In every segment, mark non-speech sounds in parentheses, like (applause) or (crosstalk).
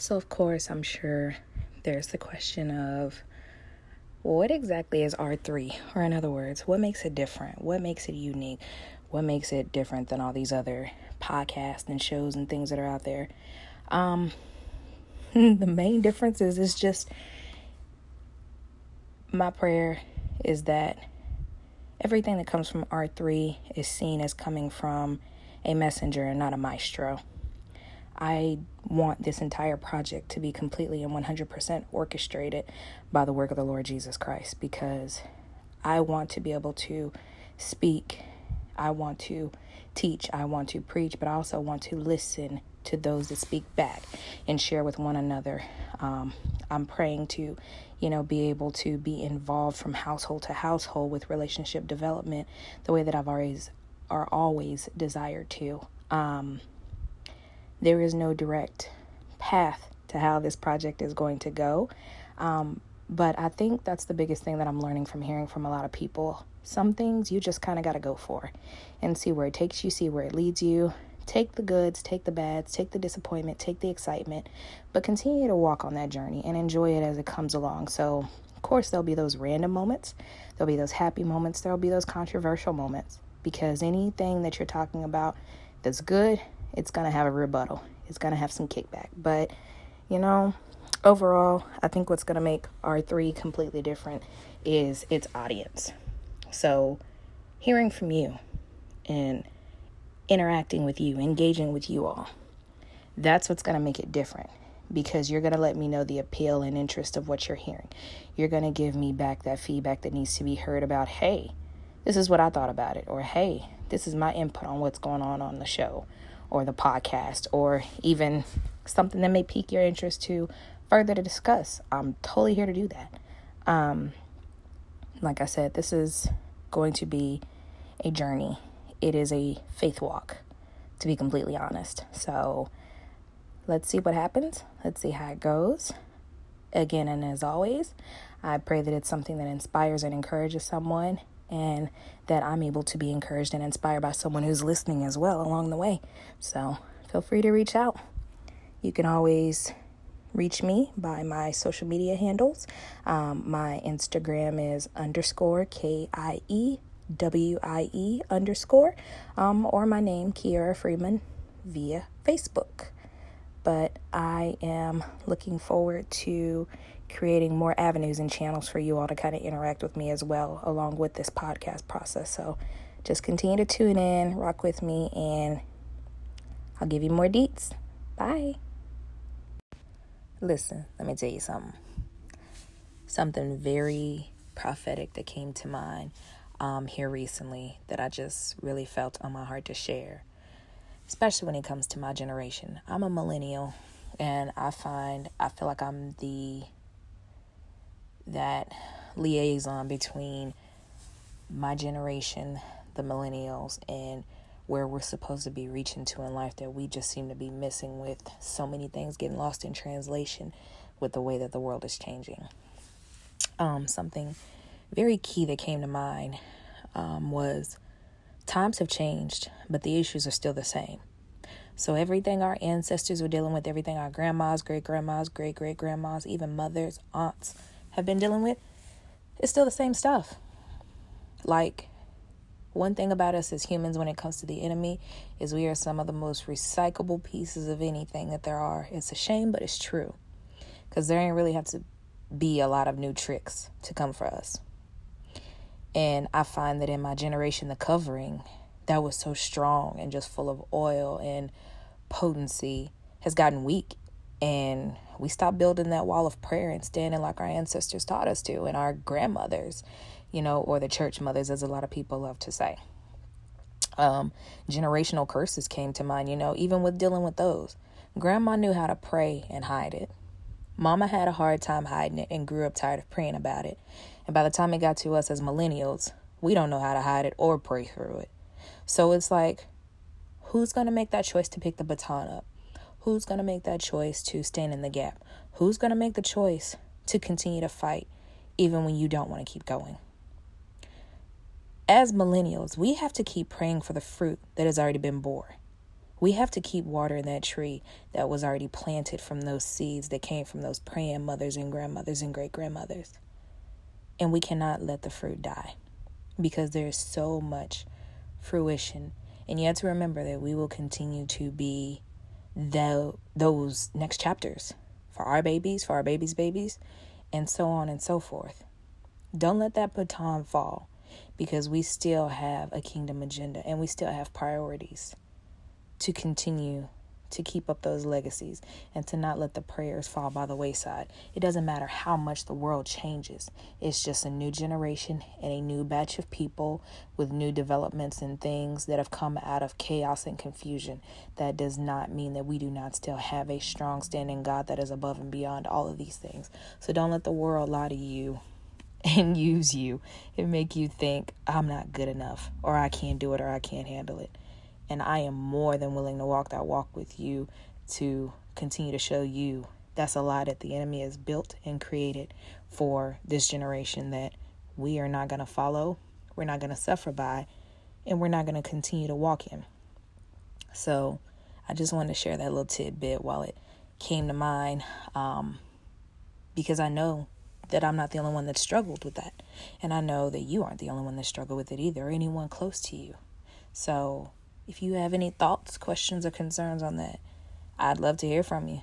So, of course, I'm sure there's the question of what exactly is R3? Or, in other words, what makes it different? What makes it unique? What makes it different than all these other podcasts and shows and things that are out there? Um, (laughs) the main difference is it's just my prayer is that everything that comes from R3 is seen as coming from a messenger and not a maestro. I want this entire project to be completely and 100% orchestrated by the work of the Lord Jesus Christ because I want to be able to speak, I want to teach, I want to preach, but I also want to listen to those that speak back and share with one another. Um, I'm praying to, you know, be able to be involved from household to household with relationship development the way that I've always are always desired to. Um, there is no direct path to how this project is going to go. Um, but I think that's the biggest thing that I'm learning from hearing from a lot of people. Some things you just kind of got to go for and see where it takes you, see where it leads you. Take the goods, take the bads, take the disappointment, take the excitement, but continue to walk on that journey and enjoy it as it comes along. So, of course, there'll be those random moments, there'll be those happy moments, there'll be those controversial moments because anything that you're talking about that's good it's going to have a rebuttal. It's going to have some kickback. But, you know, overall, I think what's going to make R3 completely different is its audience. So, hearing from you and interacting with you, engaging with you all, that's what's going to make it different because you're going to let me know the appeal and interest of what you're hearing. You're going to give me back that feedback that needs to be heard about, hey, this is what I thought about it, or hey, this is my input on what's going on on the show, or the podcast or even something that may pique your interest to further to discuss. I'm totally here to do that. Um, like I said, this is going to be a journey. It is a faith walk, to be completely honest. So let's see what happens. Let's see how it goes. Again, and as always, I pray that it's something that inspires and encourages someone and that I'm able to be encouraged and inspired by someone who's listening as well along the way. So feel free to reach out. You can always reach me by my social media handles. Um, my Instagram is underscore K I E W I E underscore, um, or my name, Kiara Freeman, via Facebook. But I am looking forward to creating more avenues and channels for you all to kind of interact with me as well, along with this podcast process. So just continue to tune in, rock with me, and I'll give you more deets. Bye. Listen, let me tell you something. Something very prophetic that came to mind um, here recently that I just really felt on my heart to share, especially when it comes to my generation. I'm a millennial, and I find I feel like I'm the that liaison between my generation, the millennials, and where we're supposed to be reaching to in life that we just seem to be missing with so many things getting lost in translation with the way that the world is changing. Um, something very key that came to mind um, was times have changed, but the issues are still the same. So, everything our ancestors were dealing with, everything our grandmas, great grandmas, great great grandmas, even mothers, aunts, have been dealing with, it's still the same stuff. Like, one thing about us as humans when it comes to the enemy is we are some of the most recyclable pieces of anything that there are. It's a shame, but it's true. Because there ain't really have to be a lot of new tricks to come for us. And I find that in my generation, the covering that was so strong and just full of oil and potency has gotten weak and we stopped building that wall of prayer and standing like our ancestors taught us to, and our grandmothers, you know, or the church mothers, as a lot of people love to say. Um, generational curses came to mind, you know, even with dealing with those. Grandma knew how to pray and hide it. Mama had a hard time hiding it and grew up tired of praying about it. And by the time it got to us as millennials, we don't know how to hide it or pray through it. So it's like, who's going to make that choice to pick the baton up? Who's going to make that choice to stand in the gap? Who's going to make the choice to continue to fight even when you don't want to keep going? As millennials, we have to keep praying for the fruit that has already been born. We have to keep watering that tree that was already planted from those seeds that came from those praying mothers and grandmothers and great grandmothers. And we cannot let the fruit die because there's so much fruition. And you have to remember that we will continue to be the, those next chapters for our babies, for our babies' babies, and so on and so forth. Don't let that baton fall because we still have a kingdom agenda and we still have priorities to continue to keep up those legacies and to not let the prayers fall by the wayside. It doesn't matter how much the world changes, it's just a new generation and a new batch of people with new developments and things that have come out of chaos and confusion. That does not mean that we do not still have a strong standing God that is above and beyond all of these things. So don't let the world lie to you (laughs) and use you and make you think I'm not good enough or I can't do it or I can't handle it. And I am more than willing to walk that walk with you to continue to show you that's a lie that the enemy has built and created for this generation that we are not going to follow, we're not going to suffer by, and we're not going to continue to walk in. So I just wanted to share that little tidbit while it came to mind um, because I know that I'm not the only one that struggled with that. And I know that you aren't the only one that struggled with it either, or anyone close to you. So if you have any thoughts, questions, or concerns on that, I'd love to hear from you.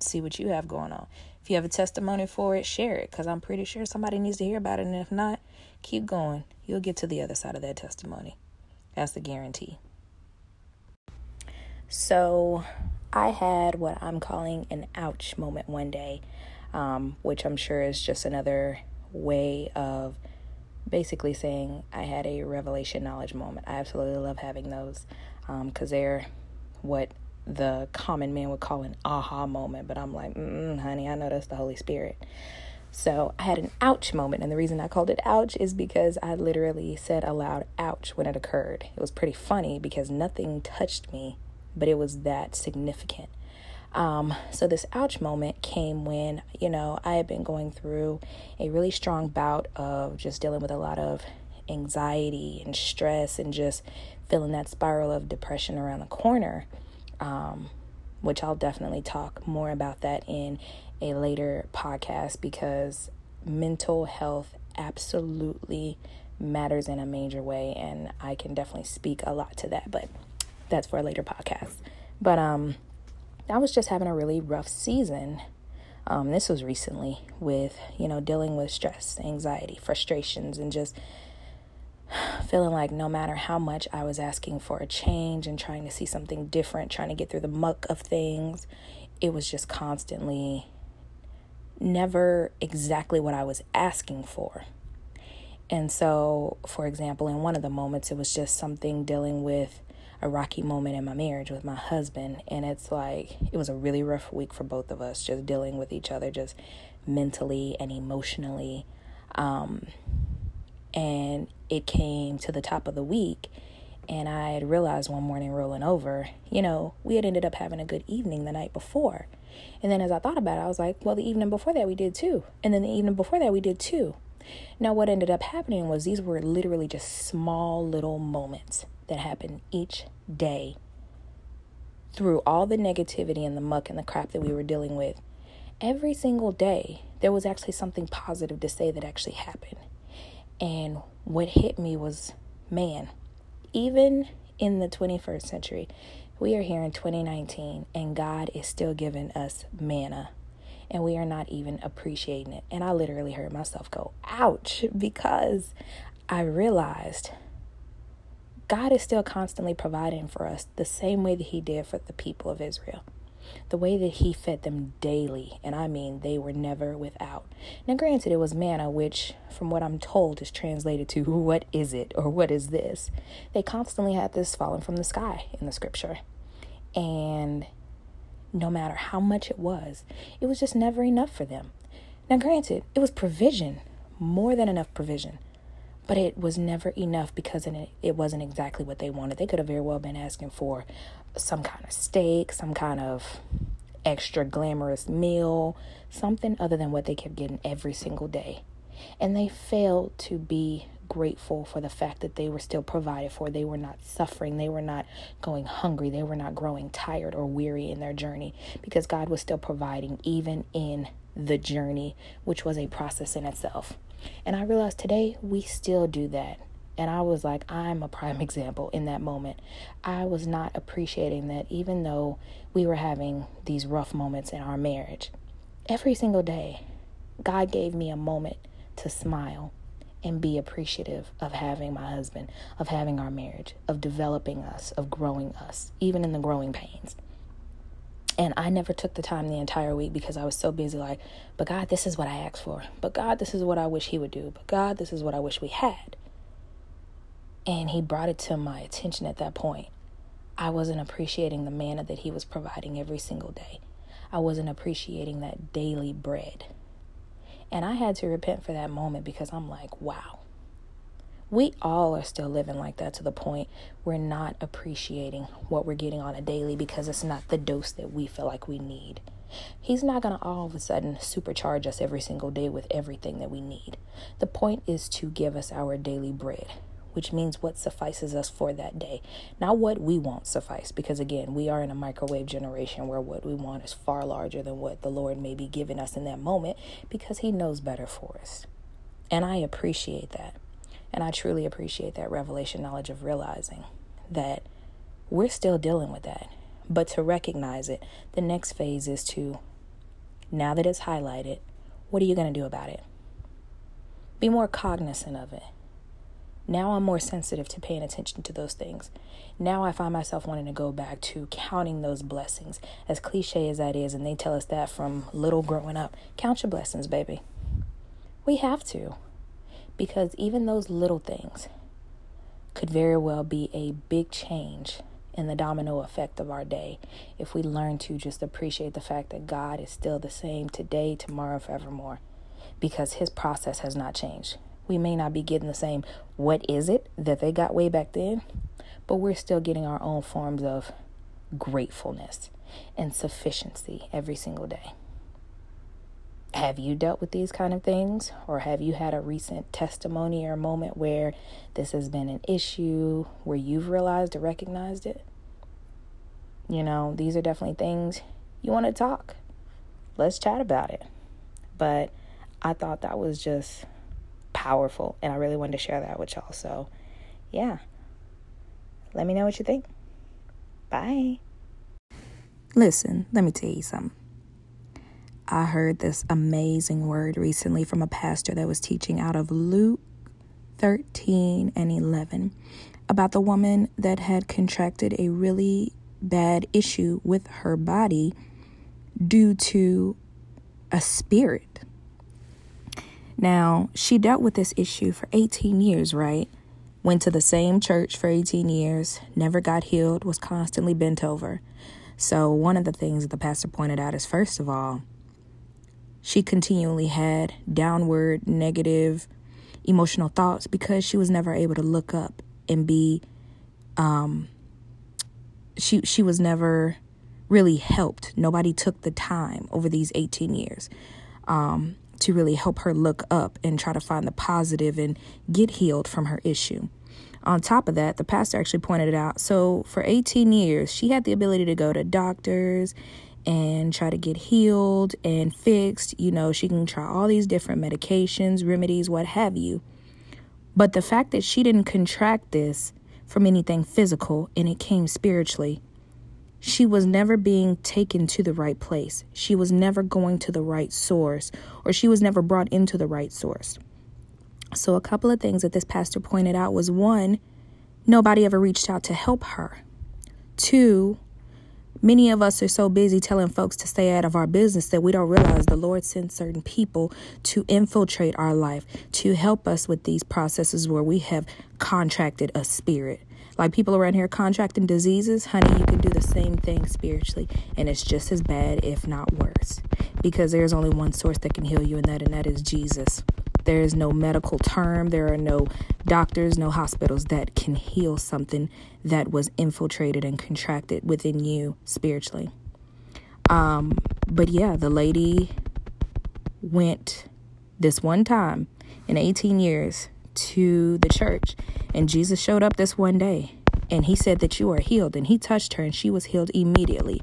See what you have going on. If you have a testimony for it, share it because I'm pretty sure somebody needs to hear about it. And if not, keep going. You'll get to the other side of that testimony. That's the guarantee. So, I had what I'm calling an ouch moment one day um, which I'm sure is just another way of basically saying I had a revelation knowledge moment. I absolutely love having those because um, they're what the common man would call an aha moment, but I'm like, honey, I know that's the Holy Spirit. So I had an ouch moment, and the reason I called it ouch is because I literally said aloud ouch when it occurred. It was pretty funny because nothing touched me, but it was that significant. Um, so this ouch moment came when, you know, I had been going through a really strong bout of just dealing with a lot of anxiety and stress and just feeling that spiral of depression around the corner. Um, which I'll definitely talk more about that in a later podcast because mental health absolutely matters in a major way and I can definitely speak a lot to that, but that's for a later podcast. But um I was just having a really rough season. Um, this was recently with, you know, dealing with stress, anxiety, frustrations, and just feeling like no matter how much I was asking for a change and trying to see something different, trying to get through the muck of things, it was just constantly never exactly what I was asking for. And so, for example, in one of the moments, it was just something dealing with a rocky moment in my marriage with my husband. And it's like, it was a really rough week for both of us, just dealing with each other, just mentally and emotionally. Um, and it came to the top of the week. And I had realized one morning rolling over, you know, we had ended up having a good evening the night before. And then as I thought about it, I was like, well, the evening before that we did too. And then the evening before that we did too. Now, what ended up happening was these were literally just small little moments that happened each day through all the negativity and the muck and the crap that we were dealing with. Every single day, there was actually something positive to say that actually happened. And what hit me was man, even in the 21st century, we are here in 2019 and God is still giving us manna and we are not even appreciating it. And I literally heard myself go, ouch, (laughs) because I realized God is still constantly providing for us the same way that He did for the people of Israel. The way that He fed them daily, and I mean they were never without. Now, granted, it was manna, which, from what I'm told, is translated to what is it or what is this? They constantly had this falling from the sky in the scripture. And no matter how much it was, it was just never enough for them. Now, granted, it was provision, more than enough provision but it was never enough because it, it wasn't exactly what they wanted. They could have very well been asking for some kind of steak, some kind of extra glamorous meal, something other than what they kept getting every single day. And they failed to be grateful for the fact that they were still provided for. They were not suffering. They were not going hungry. They were not growing tired or weary in their journey because God was still providing even in the journey, which was a process in itself. And I realized today we still do that. And I was like, I'm a prime (laughs) example in that moment. I was not appreciating that even though we were having these rough moments in our marriage, every single day, God gave me a moment to smile and be appreciative of having my husband, of having our marriage, of developing us, of growing us, even in the growing pains. And I never took the time the entire week because I was so busy, like, but God, this is what I asked for. But God, this is what I wish He would do. But God, this is what I wish we had. And He brought it to my attention at that point. I wasn't appreciating the manna that He was providing every single day, I wasn't appreciating that daily bread. And I had to repent for that moment because I'm like, wow, we all are still living like that to the point we're not appreciating what we're getting on a daily because it's not the dose that we feel like we need. He's not going to all of a sudden supercharge us every single day with everything that we need. The point is to give us our daily bread, which means what suffices us for that day, not what we want suffice. Because again, we are in a microwave generation where what we want is far larger than what the Lord may be giving us in that moment because He knows better for us. And I appreciate that. And I truly appreciate that revelation knowledge of realizing that we're still dealing with that. But to recognize it, the next phase is to, now that it's highlighted, what are you going to do about it? Be more cognizant of it. Now I'm more sensitive to paying attention to those things. Now I find myself wanting to go back to counting those blessings. As cliche as that is, and they tell us that from little growing up count your blessings, baby. We have to because even those little things could very well be a big change in the domino effect of our day if we learn to just appreciate the fact that God is still the same today, tomorrow, forevermore, because his process has not changed. We may not be getting the same what is it that they got way back then, but we're still getting our own forms of gratefulness and sufficiency every single day. Have you dealt with these kind of things? Or have you had a recent testimony or moment where this has been an issue, where you've realized or recognized it? You know, these are definitely things you want to talk. Let's chat about it. But I thought that was just powerful, and I really wanted to share that with y'all. So, yeah, let me know what you think. Bye. Listen, let me tell you something. I heard this amazing word recently from a pastor that was teaching out of Luke 13 and 11 about the woman that had contracted a really bad issue with her body due to a spirit. Now, she dealt with this issue for 18 years, right? Went to the same church for 18 years, never got healed, was constantly bent over. So, one of the things that the pastor pointed out is first of all, she continually had downward negative emotional thoughts because she was never able to look up and be um she she was never really helped nobody took the time over these 18 years um to really help her look up and try to find the positive and get healed from her issue on top of that, the pastor actually pointed it out. So, for 18 years, she had the ability to go to doctors and try to get healed and fixed. You know, she can try all these different medications, remedies, what have you. But the fact that she didn't contract this from anything physical and it came spiritually, she was never being taken to the right place. She was never going to the right source, or she was never brought into the right source. So, a couple of things that this pastor pointed out was one, nobody ever reached out to help her. Two, Many of us are so busy telling folks to stay out of our business that we don't realize the Lord sends certain people to infiltrate our life, to help us with these processes where we have contracted a spirit. Like people around here contracting diseases, honey, you can do the same thing spiritually, and it's just as bad, if not worse, because there's only one source that can heal you, and that, and that is Jesus. There is no medical term, there are no doctors, no hospitals that can heal something that was infiltrated and contracted within you spiritually. Um, but yeah, the lady went this one time in 18 years to the church. And Jesus showed up this one day and he said that you are healed. And he touched her and she was healed immediately.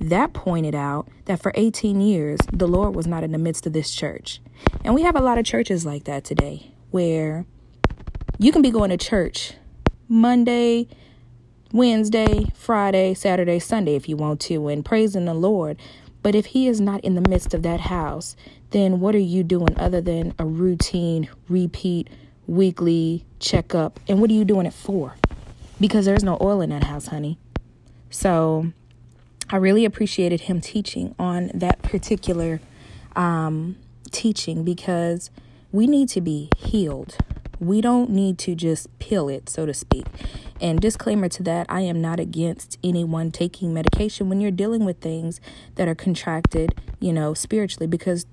That pointed out that for 18 years, the Lord was not in the midst of this church. And we have a lot of churches like that today where you can be going to church Monday, Wednesday, Friday, Saturday, Sunday if you want to, and praising the Lord. But if He is not in the midst of that house, then what are you doing other than a routine, repeat, weekly checkup? And what are you doing it for? Because there's no oil in that house, honey. So I really appreciated him teaching on that particular um, teaching because we need to be healed. We don't need to just pill it, so to speak. And disclaimer to that, I am not against anyone taking medication when you're dealing with things that are contracted, you know, spiritually, because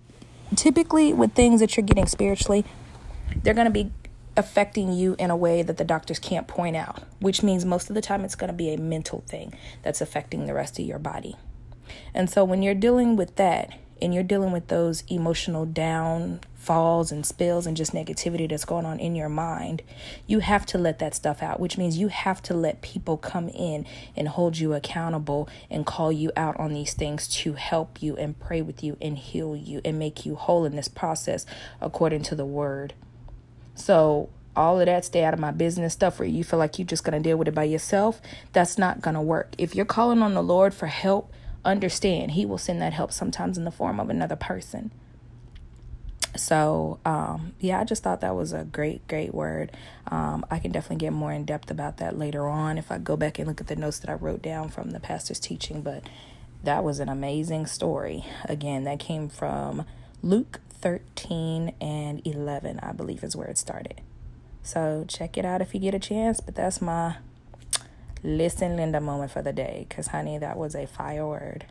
typically with things that you're getting spiritually, they're going to be affecting you in a way that the doctors can't point out, which means most of the time it's going to be a mental thing that's affecting the rest of your body. And so when you're dealing with that and you're dealing with those emotional downfalls and spills and just negativity that's going on in your mind, you have to let that stuff out, which means you have to let people come in and hold you accountable and call you out on these things to help you and pray with you and heal you and make you whole in this process according to the word. So all of that stay out of my business stuff where you feel like you're just going to deal with it by yourself that's not going to work. If you're calling on the lord for help understand he will send that help sometimes in the form of another person. So um, yeah i just thought that was a great great word. Um, i can definitely get more in depth about that later on if i go back and look at the notes that i wrote down from the pastor's teaching but that was an amazing story. Again that came from luke 13 and 11, I believe is where it started. So check it out if you get a chance. But that's my listen, Linda moment for the day. Because, honey, that was a fire word.